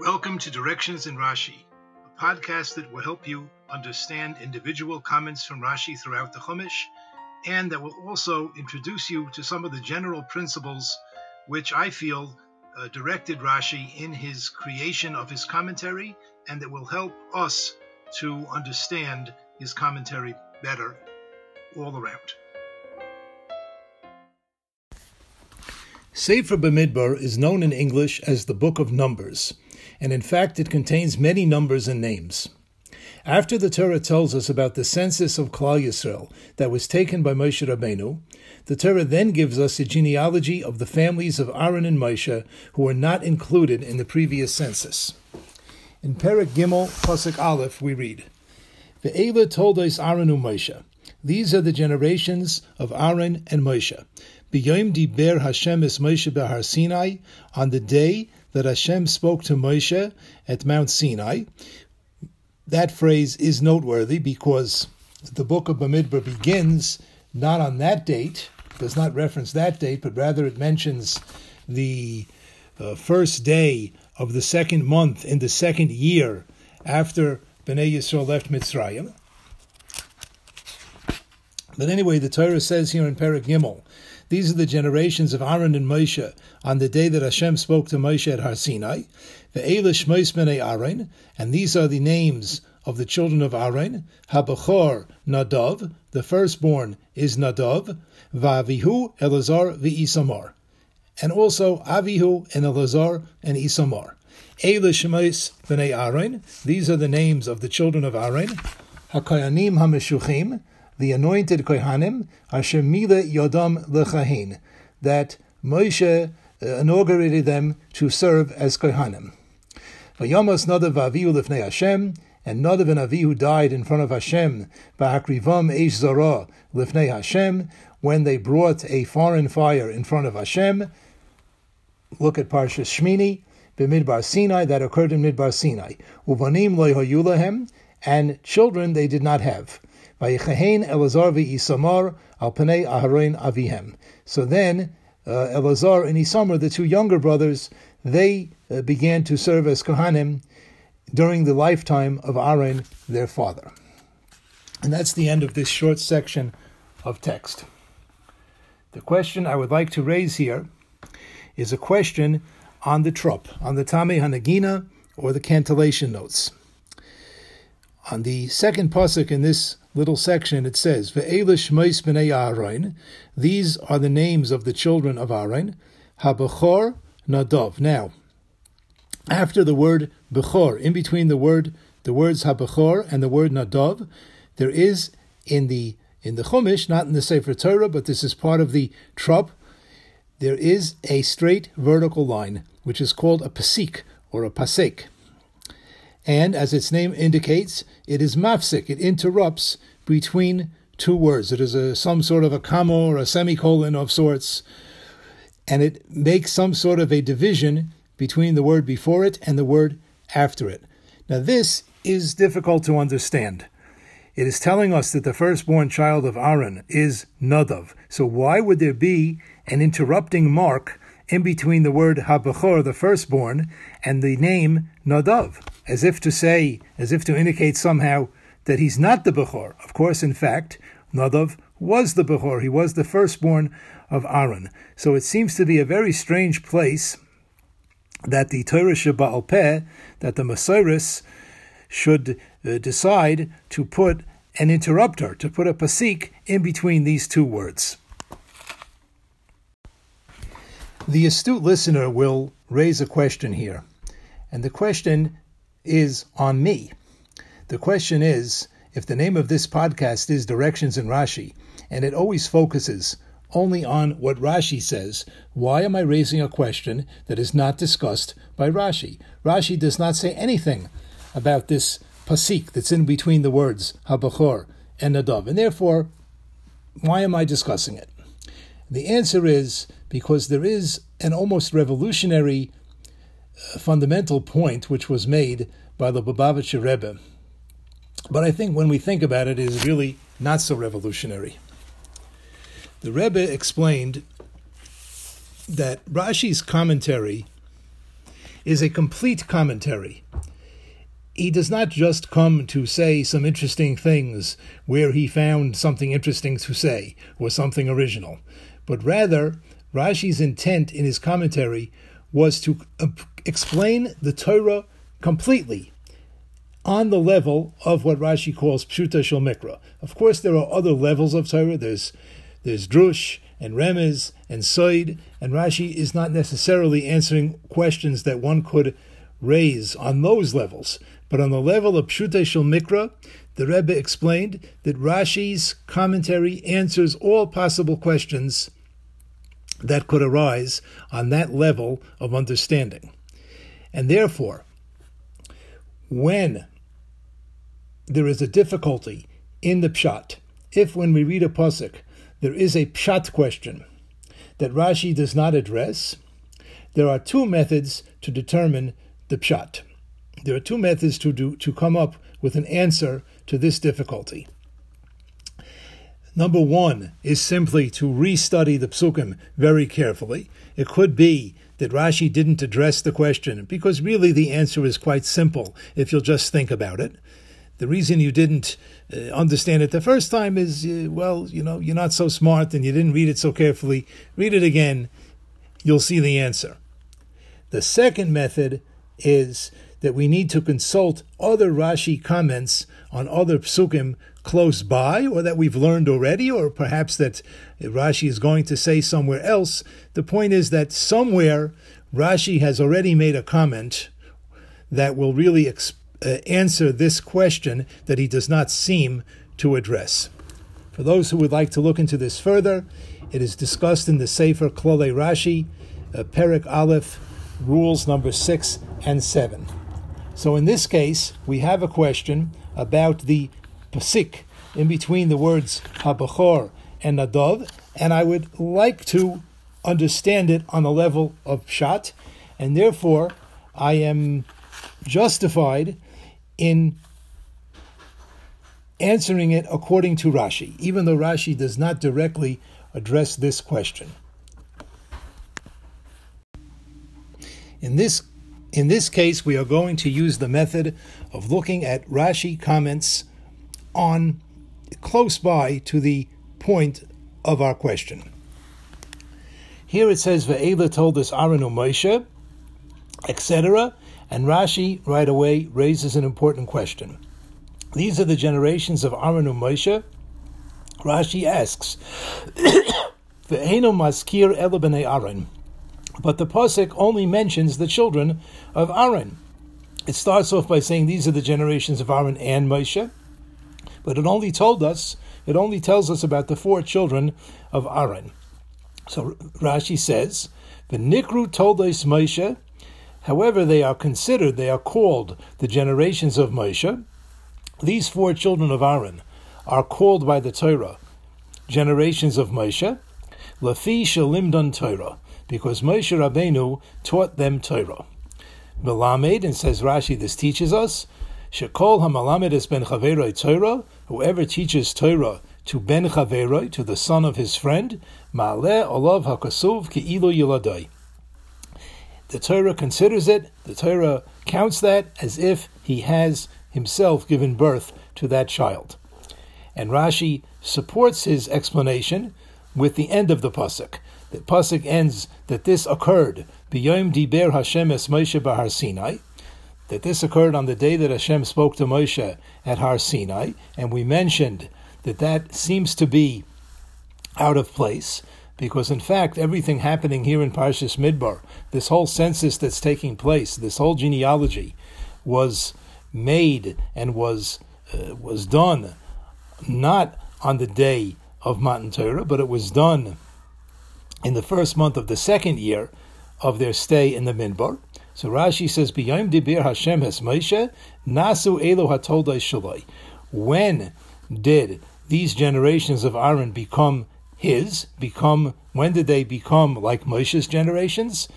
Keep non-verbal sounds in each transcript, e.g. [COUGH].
Welcome to Directions in Rashi, a podcast that will help you understand individual comments from Rashi throughout the Chumash, and that will also introduce you to some of the general principles which I feel uh, directed Rashi in his creation of his commentary, and that will help us to understand his commentary better all around. Sefer Bamidbar is known in English as the Book of Numbers and in fact it contains many numbers and names. After the Torah tells us about the census of Klal Yisrael that was taken by Moshe Rabbeinu, the Torah then gives us a genealogy of the families of Aaron and Moshe who were not included in the previous census. In Perek Gimel, Pasuk Aleph, we read, Ve'ela toldos Aaron and Moshe. These are the generations of Aaron and Moshe. B'yom diber Hashem es Moshe behar Sinai, on the day that Hashem spoke to Moshe at Mount Sinai. That phrase is noteworthy because the book of Bamidbar begins not on that date, does not reference that date, but rather it mentions the uh, first day of the second month in the second year after Bnei Yisrael left Mitzrayim. But anyway, the Torah says here in Perek Gimel these are the generations of Aaron and Moshe on the day that Hashem spoke to Moshe at Har Sinai. The Elish bnei Aaron, and these are the names of the children of Aaron. Habachor Nadav, the firstborn is Nadav. Vavihu Elazar v'isamar, and also Avihu and Elazar and Isamar. Elish bnei Aaron, these are the names of the children of Aaron. Hakayanim Hameshuchim, the anointed Kohanim, Asher Mila Yodam Lechahin, that Moshe uh, inaugurated them to serve as Kohanim. Vayamos Nadav Avihu Lefnei Hashem, and Nadav and Avihu died in front of Hashem, Ba'akrivam Eish Zara Lefnei Hashem, when they brought a foreign fire in front of Hashem. Look at Parshas Shmini, B'midbar Sinai, that occurred in Midbar Sinai. Uvanim loy and children they did not have. Vayichahen Elazar v'isamar al panei Aharon avihem. So then, uh, Elazar and Isamar, the two younger brothers, they uh, began to serve as Kohanim during the lifetime of Aaron, their father. And that's the end of this short section of text. The question I would like to raise here is a question on the trup, on the Tame Hanagina or the cantillation notes. On the second pasuk in this little section, it says, Ve'elish mois b'nei Aaron. These are the names of the children of Aaron. Habachor Nadav. Now, after the word Bechor, in between the word the words Habachor and the word Nadav, there is in the in the Chumash, not in the Sefer Torah, but this is part of the Trop, there is a straight vertical line, which is called a pasik or a pasek and as its name indicates, it is mafsik. It interrupts between two words. It is a, some sort of a comma or a semicolon of sorts, and it makes some sort of a division between the word before it and the word after it. Now, this is difficult to understand. It is telling us that the firstborn child of Aaron is Nadav. So, why would there be an interrupting mark in between the word Habachor, the firstborn, and the name Nadav? as if to say, as if to indicate somehow that he's not the Bechor. Of course, in fact, Nadav was the Bechor. He was the firstborn of Aaron. So it seems to be a very strange place that the Torah Sheba'al Peh, that the Messiris should uh, decide to put an interrupter, to put a pasik in between these two words. The astute listener will raise a question here. And the question is on me. The question is if the name of this podcast is Directions in Rashi, and it always focuses only on what Rashi says, why am I raising a question that is not discussed by Rashi? Rashi does not say anything about this pasik that's in between the words habachor and nadav, and therefore, why am I discussing it? The answer is because there is an almost revolutionary uh, fundamental point which was made by the Lubavitcher Rebbe. But I think when we think about it, it is really not so revolutionary. The Rebbe explained that Rashi's commentary is a complete commentary. He does not just come to say some interesting things where he found something interesting to say or something original, but rather Rashi's intent in his commentary was to uh, explain the Torah completely on the level of what Rashi calls Pshuta Shel Mikra. Of course, there are other levels of Torah. There's there's Drush and Remez and Soid, and Rashi is not necessarily answering questions that one could raise on those levels. But on the level of Pshuta Shel Mikra, the Rebbe explained that Rashi's commentary answers all possible questions that could arise on that level of understanding. And therefore, when there is a difficulty in the pshat, if when we read a pasuk there is a pshat question that Rashi does not address, there are two methods to determine the pshat. There are two methods to do to come up with an answer to this difficulty. Number one is simply to restudy the psukim very carefully. It could be that Rashi didn't address the question because really the answer is quite simple if you'll just think about it. The reason you didn't uh, understand it the first time is, uh, well, you know, you're not so smart and you didn't read it so carefully. Read it again, you'll see the answer. The second method is that we need to consult other Rashi comments on other psukim close by, or that we've learned already, or perhaps that Rashi is going to say somewhere else. The point is that somewhere Rashi has already made a comment that will really exp- uh, answer this question that he does not seem to address. For those who would like to look into this further, it is discussed in the Sefer Klole Rashi, uh, Perik Aleph, rules number six and seven. So in this case, we have a question about the pasik in between the words habachor and nadov, and I would like to understand it on the level of pshat, and therefore I am justified in answering it according to Rashi, even though Rashi does not directly address this question. In this in this case, we are going to use the method of looking at Rashi comments on close by to the point of our question. Here it says, Ve'ela toldos Aaron Moshe, etc. And Rashi right away raises an important question. These are the generations of Aaron Moshe. Rashi asks, [COUGHS] Ve'eno maskir ela Aaron. But the Pasuk only mentions the children of Aaron. It starts off by saying these are the generations of Aaron and Moshe, but it only toldos, it only tells us about the four children of Aaron. So Rashi says, the Nikru told us Moshe, however they are considered, they are called the generations of Moshe. These four children of Aaron are called by the Torah generations of Moshe, Lafi Shalimdon Torah because Moshe Rabbeinu taught them Torah. Melamed, and says Rashi, this teaches us, Shekol HaMalamed es ben Chaveroi Torah, whoever teaches Torah to ben Chaveroi, to the son of his friend, Ma'aleh Olav HaKasuv Ki'ilu Yiladai. The Torah considers it, the Torah counts that as if he has himself given birth to that child. And Rashi supports his explanation with the end of the pasuk. The pasuk ends that this occurred b'yom diber Hashem es Moshe b'Har Sinai. That this occurred on the day that Hashem spoke to Moshe at Har Sinai, and we mentioned that that seems to be out of place because in fact everything happening here in Parshas Midbar, this whole census that's taking place, this whole genealogy, was made and was uh, was done not on the day of Matan Torah, but it was done in the first month of the second year of their stay in the Midbar. So Rashi says, "B'yom dibir Hashem has Moshe nasu elo hatoldai shaloi." When did these generations of Aaron become his? Become when did they become like Moshe's generations?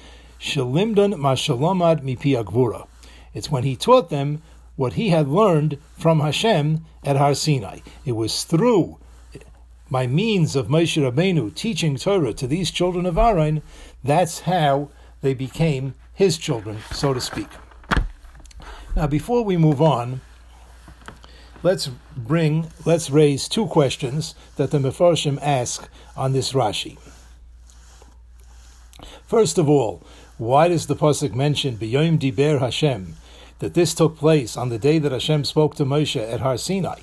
Shalimdon mashalomad mipi agvura. It's when he taught them what he had learned from Hashem at Har Sinai. It was through by means of Moshe Rabbeinu teaching Torah to these children of Aaron, that's how they became his children, so to speak. Now, before we move on, let's bring, let's raise two questions that the Mefarshim ask on this Rashi. First of all, why does the pasuk mention B'yom Diber Hashem that this took place on the day that Hashem spoke to Moshe at Har Sinai?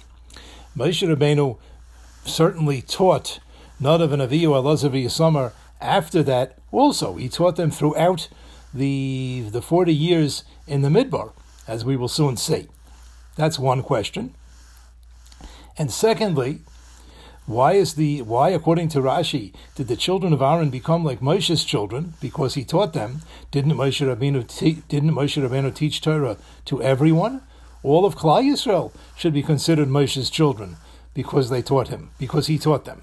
Moshe Rabbeinu certainly taught not Nadav and Avihu Elazar Yisamar after that also. He taught them throughout the the 40 years in the Midbar, as we will soon see. That's one question. And secondly, why is the why, according to Rashi, did the children of Aaron become like Moshe's children because he taught them? Didn't Moshe Rabbeinu te- didn't Moshe Rabbeinu teach Torah to everyone? All of Klal Yisrael should be considered Moshe's children because they taught him, because he taught them.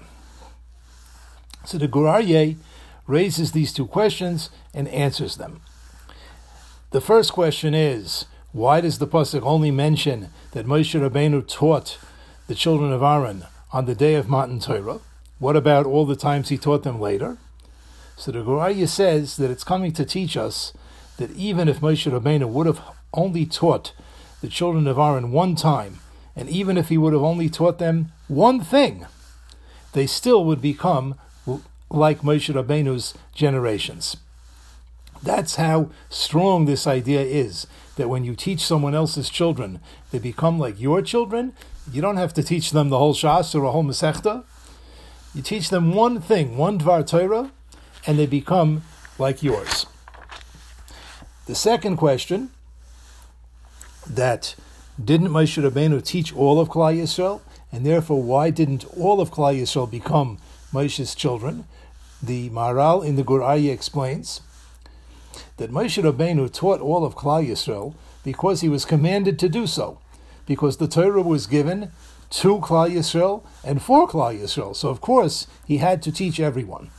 So the Gur Aryeh raises these two questions and answers them. The first question is, why does the pasuk only mention that Moshe Rabbeinu taught the children of Aaron on the day of Matan Torah? What about all the times he taught them later? So the Gur Aryeh says that it's coming to teach us that even if Moshe Rabbeinu would have only taught the children of Aaron one time, and even if he would have only taught them one thing, they still would become like Moshe Rabbeinu's generations. That's how strong this idea is that when you teach someone else's children, they become like your children. You don't have to teach them the whole Shas or a whole Masechta. You teach them one thing, one Dvar Torah, and they become like yours. The second question that didn't Moshe Rabbeinu teach all of Klal Yisrael, and therefore why didn't all of Klal Yisrael become Moshe's children? The Maharal in the Gur Aryeh explains that Moshe Rabbeinu taught all of Klal Yisrael because he was commanded to do so, because the Torah was given to Klal Yisrael and for Klal Yisrael. So of course he had to teach everyone,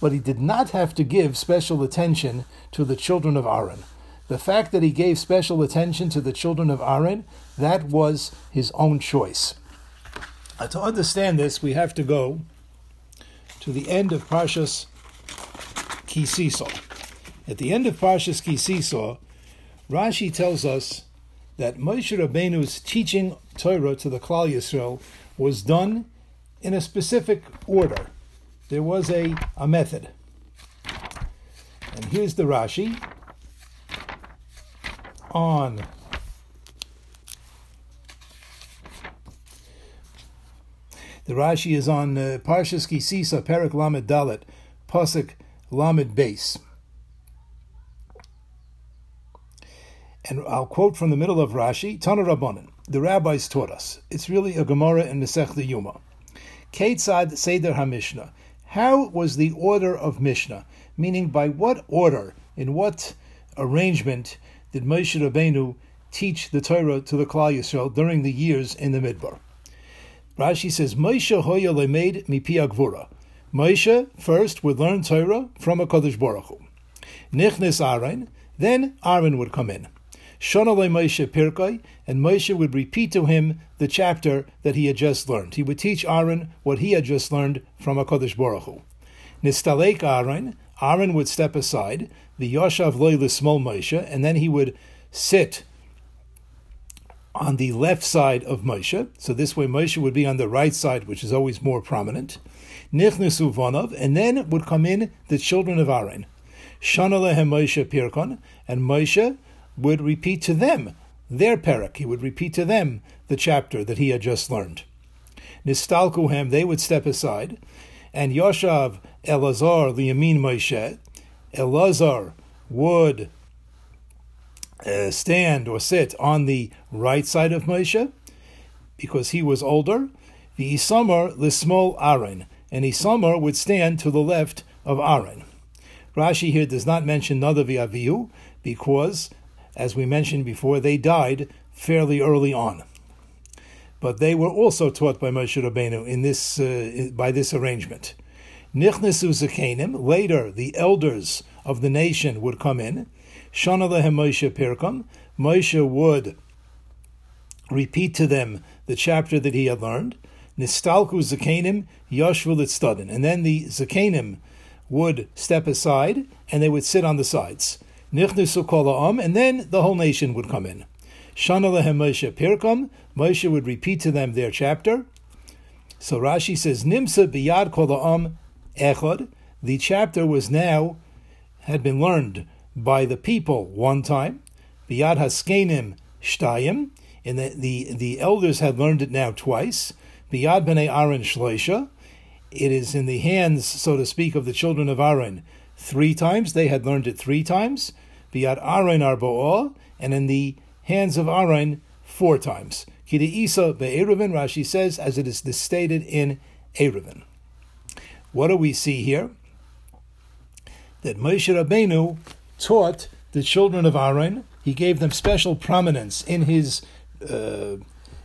but he did not have to give special attention to the children of Aaron. The fact that he gave special attention to the children of Aaron, that was his own choice. Uh, to understand this, we have to go to the end of Parshas Kisisa. At the end of Parshas Kisisa, Rashi tells us that Moshe Rabbeinu's teaching Torah to the Klal Yisrael was done in a specific order. There was a, a method. And here's the Rashi on The Rashi is on uh, Parshas Kisisa, Perak Lamed Dalet, Pasuk Lamed Beis. And I'll quote from the middle of Rashi, Tana Rabbanan. The rabbis taught us. It's really a Gemara in Masech Yuma. Ketzad Seder HaMishnah. How was the order of Mishnah? Meaning, by what order, in what arrangement did Moshe Rabbeinu teach the Torah to the Klal Yisrael during the years in the Midbar? Rashi says, Moshe hoya lemed mipi agvura. Moshe first would learn Torah from a Kodesh Baruch Hu. Nichnis Aaron, then Aaron would come in. Shona Moshe Pirkai, and Moshe would repeat to him the chapter that he had just learned. He would teach Aaron what he had just learned from a Kodesh Baruch Hu. Nistalek Aaron, Aaron would step aside, the Yoshav Loy Small Moshe, and then he would sit on the left side of Moshe. So this way Moshe would be on the right side, which is always more prominent. Nichnesu Vanov, and then would come in the children of Aaron. Shana Moshe Pirkon, and Moshe would repeat to them their parak. He would repeat to them the chapter that he had just learned. Nistalkuhem, they would step aside, and Yoshav Elazar liyamin Moshe, Elazar would uh, stand or sit on the right side of Moshe because he was older. The Isamar lismol Aaron, and Isamar would stand to the left of Aaron. Rashi here does not mention Nadav Avihu because, as we mentioned before, they died fairly early on. But they were also taught by Moshe Rabbeinu in this uh, by this arrangement. Nichnesu Zakenim, later the elders of the nation would come in, Shana lehem Moshe Pirkam. Moshe would repeat to them the chapter that he had learned. Nistalku Zakenim Yoshvul Itztadin. And then the Zakenim would step aside and they would sit on the sides. Nichnisu kol and then the whole nation would come in. Shana lehem Moshe pirkam, Moshe would repeat to them their chapter. So Rashi says, Nimsa biyad kol ha'am echad. The chapter was now, had been learned by the people one time. Biyad haskenim shtayim, and the, the, the elders had learned it now twice. Biyad b'nei Aaron shloisha. It is in the hands, so to speak, of the children of Aaron three times. They had learned it three times. Biyad Aaron arbo'ah, and in the hands of Aaron four times. Kida Isa be'eruvin, Rashi says, as it is stated in Eruvin. What do we see here? That Moshe Rabbeinu taught the children of Aaron. He gave them special prominence in his uh,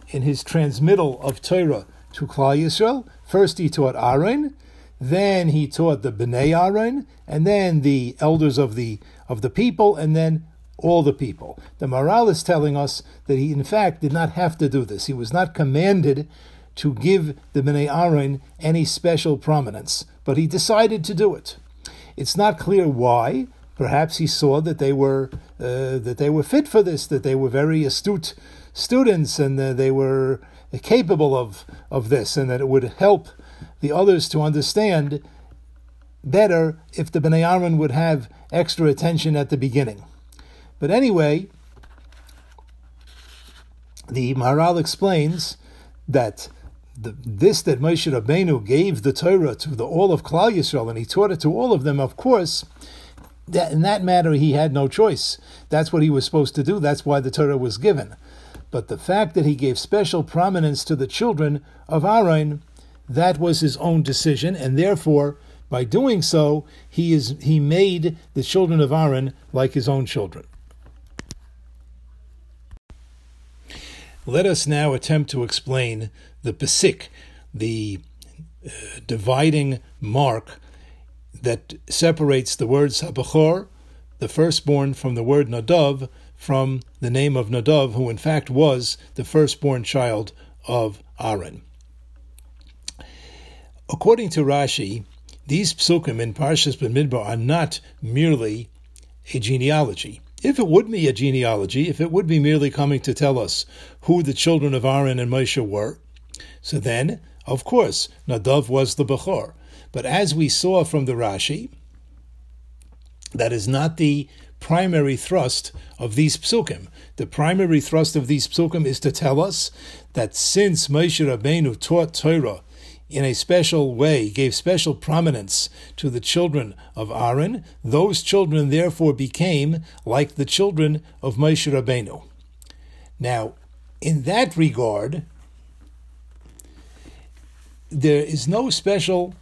in his transmittal of Torah to Klal Yisrael. First, he taught Aaron, then he taught the Bnei Aaron, and then the elders of the of the people, and then all the people. The Maharal is telling us that he, in fact, did not have to do this. He was not commanded to give the Bnei Aaron any special prominence, but he decided to do it. It's not clear why. Perhaps he saw that they were uh, that they were fit for this, that they were very astute students, and uh, they were capable of of this, and that it would help the others to understand better if the Bnei Aaron would have extra attention at the beginning. But anyway, the Maharal explains that the, this that Moshe Rabbeinu gave the Torah to the all of Klal Yisrael, and he taught it to all of them, of course, that in that matter he had no choice. That's what he was supposed to do. That's why the Torah was given. But the fact that he gave special prominence to the children of Aaron, that was his own decision, and therefore, by doing so, he is he made the children of Aaron like his own children. Let us now attempt to explain the pesik, the uh, dividing mark that separates the words Habachor, the firstborn, from the word Nadav, from the name of Nadav, who in fact was the firstborn child of Aaron. According to Rashi, these psukim in Parshas Bamidbar are not merely a genealogy. If it would be a genealogy, if it would be merely coming to tell us who the children of Aaron and Moshe were, so then, of course, Nadav was the Bechor. But as we saw from the Rashi, that is not the primary thrust of these psukim. The primary thrust of these psukim is to tell us that since Moshe Rabbeinu taught Torah in a special way, gave special prominence to the children of Aaron, those children therefore became like the children of Moshe Rabbeinu. Now, in that regard, there is no special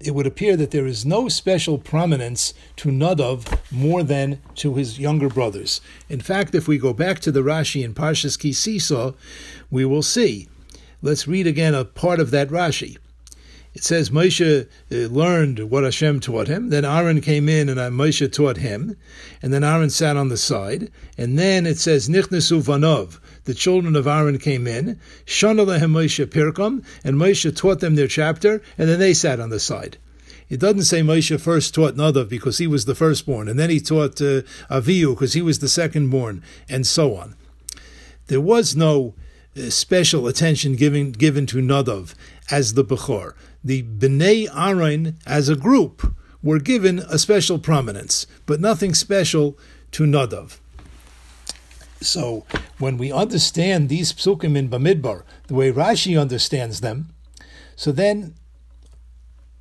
it would appear that there is no special prominence to Nadav more than to his younger brothers. In fact, if we go back to the Rashi in Parshas Kisisa, we will see. Let's read again a part of that Rashi. It says Moshe uh, learned what Hashem taught him. Then Aaron came in and uh, Moshe taught him. And then Aaron sat on the side. And then it says Nichnesu Vanov the children of Aaron came in, Shana lehem Moshe Pirkam, and Moshe taught them their chapter, and then they sat on the side. It doesn't say Moshe first taught Nadav because he was the firstborn, and then he taught uh, Avihu because he was the secondborn, and so on. There was no Uh, special attention given given to Nadav as the Bechor. The Bnei Aaron as a group were given a special prominence, but nothing special to Nadav. So when we understand these psukim in Bamidbar, the way Rashi understands them, so then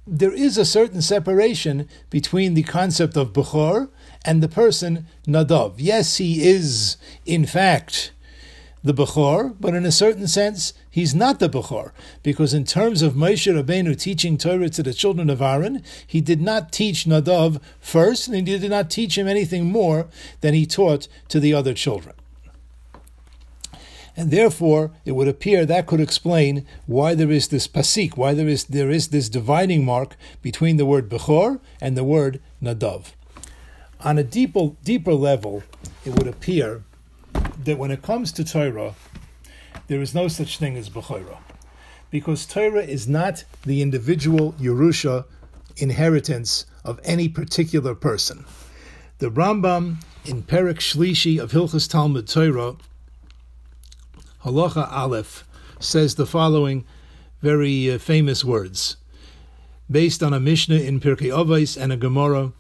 there is a certain separation between the concept of Bechor and the person Nadav. Yes, he is, in fact, the Bechor, but in a certain sense, he's not the Bechor, because in terms of Moshe Rabbeinu teaching Torah to the children of Aaron, he did not teach Nadav first, and he did not teach him anything more than he taught to the other children. And therefore, it would appear that could explain why there is this pasik, why there is there is this dividing mark between the word bechor and the word nadav. On a deeper deeper level, it would appear that when it comes to Torah, there is no such thing as bechorah, because Torah is not the individual Yerusha inheritance of any particular person. The Rambam in Perik Shlishi of Hilchas Talmud Torah, Halacha Aleph says the following very uh, famous words, based on a Mishnah in Pirkei Avos and a Gemara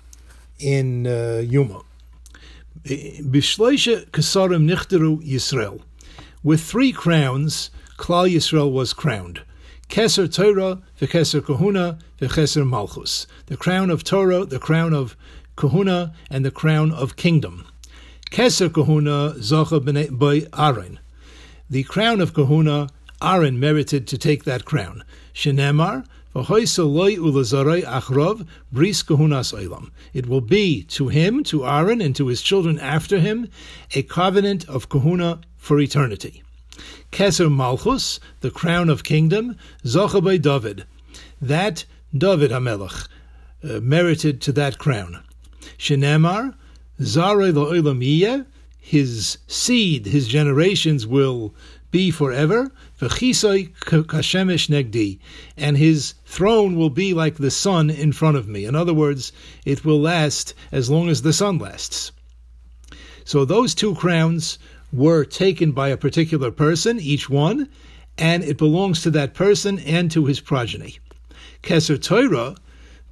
in uh, Yuma. Bishleisha Kasarim Nichteru Yisrael. With three crowns, Klal Yisrael was crowned. Keser Torah, the Keser Kahuna, the Keser Malchus. The crown of Torah, the crown of Kahuna, and the crown of kingdom. Keser Kahuna Zacha by Aaron. The crown of Kahuna, Aaron merited to take that crown. Shenemar, it will be to him, to Aaron, and to his children after him, a covenant of kahuna for eternity. Keser Malchus, the crown of kingdom, Zocha by David. That David Hamelach uh, merited to that crown. Shenemar, Zare Lo'ilam his seed, his generations will be forever. Negdi, and his throne will be like the sun in front of me. In other words, it will last as long as the sun lasts. So those two crowns were taken by a particular person, each one, and it belongs to that person and to his progeny. Keser Torah,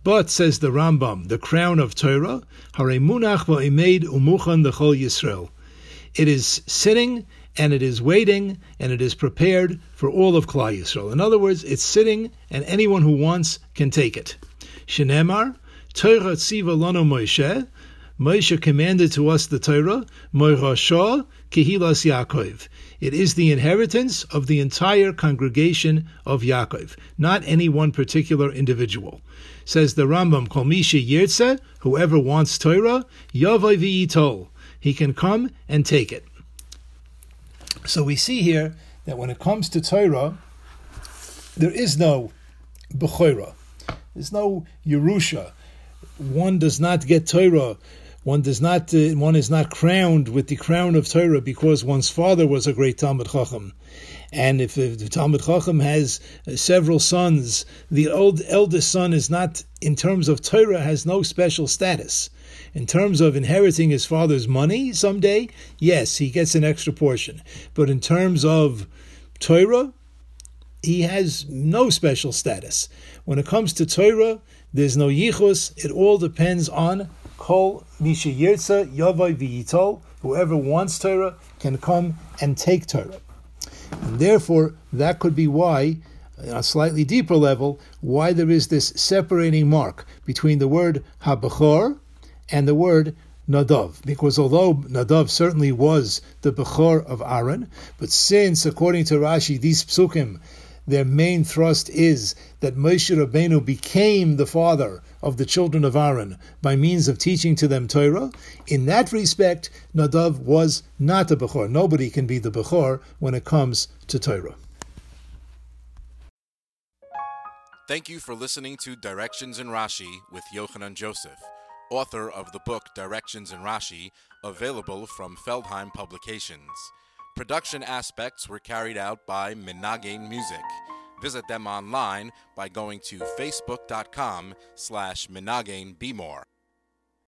but says the Rambam, the crown of Torah, Hare Munach umuchan l'chol Yisrael. It is sitting and it is waiting and it is prepared for all of Klal Yisrael. In other words, it's sitting and anyone who wants can take it. Shenemar, Torah tziva lano Moshe, Moshe commanded to us the Torah, Moirashah Kehilas Yaakov. It is the inheritance of the entire congregation of Yaakov, not any one particular individual. Says the Rambam, Kol Misha Yirtze, whoever wants Torah, Yavai V'yitol. He can come and take it. So we see here that when it comes to Torah, there is no Bechorah. There's no Yerusha. One does not get Torah. One does not. Uh, one is not crowned with the crown of Torah because one's father was a great Talmud Chacham. And if, if the Talmud Chacham has uh, several sons, the old eldest son is not, in terms of Torah, has no special status. In terms of inheriting his father's money someday, yes, he gets an extra portion. But in terms of Torah, he has no special status. When it comes to Torah, there's no yichus. It all depends on kol misha yirtza yavai v'yitol. Whoever wants Torah can come and take Torah. And therefore, that could be why, on a slightly deeper level, why there is this separating mark between the word habachor and the word Nadav, because although Nadav certainly was the Bechor of Aaron, but since, according to Rashi, these psukim, their main thrust is that Moshe Rabbeinu became the father of the children of Aaron by means of teaching to them Torah. In that respect, Nadav was not a Bechor. Nobody can be the Bechor when it comes to Torah. Thank you for listening to Directions in Rashi with Yochanan Joseph author of the book Directions in Rashi, available from Feldheim Publications. Production aspects were carried out by Minagain Music. Visit them online by going to facebook.com slash Menagain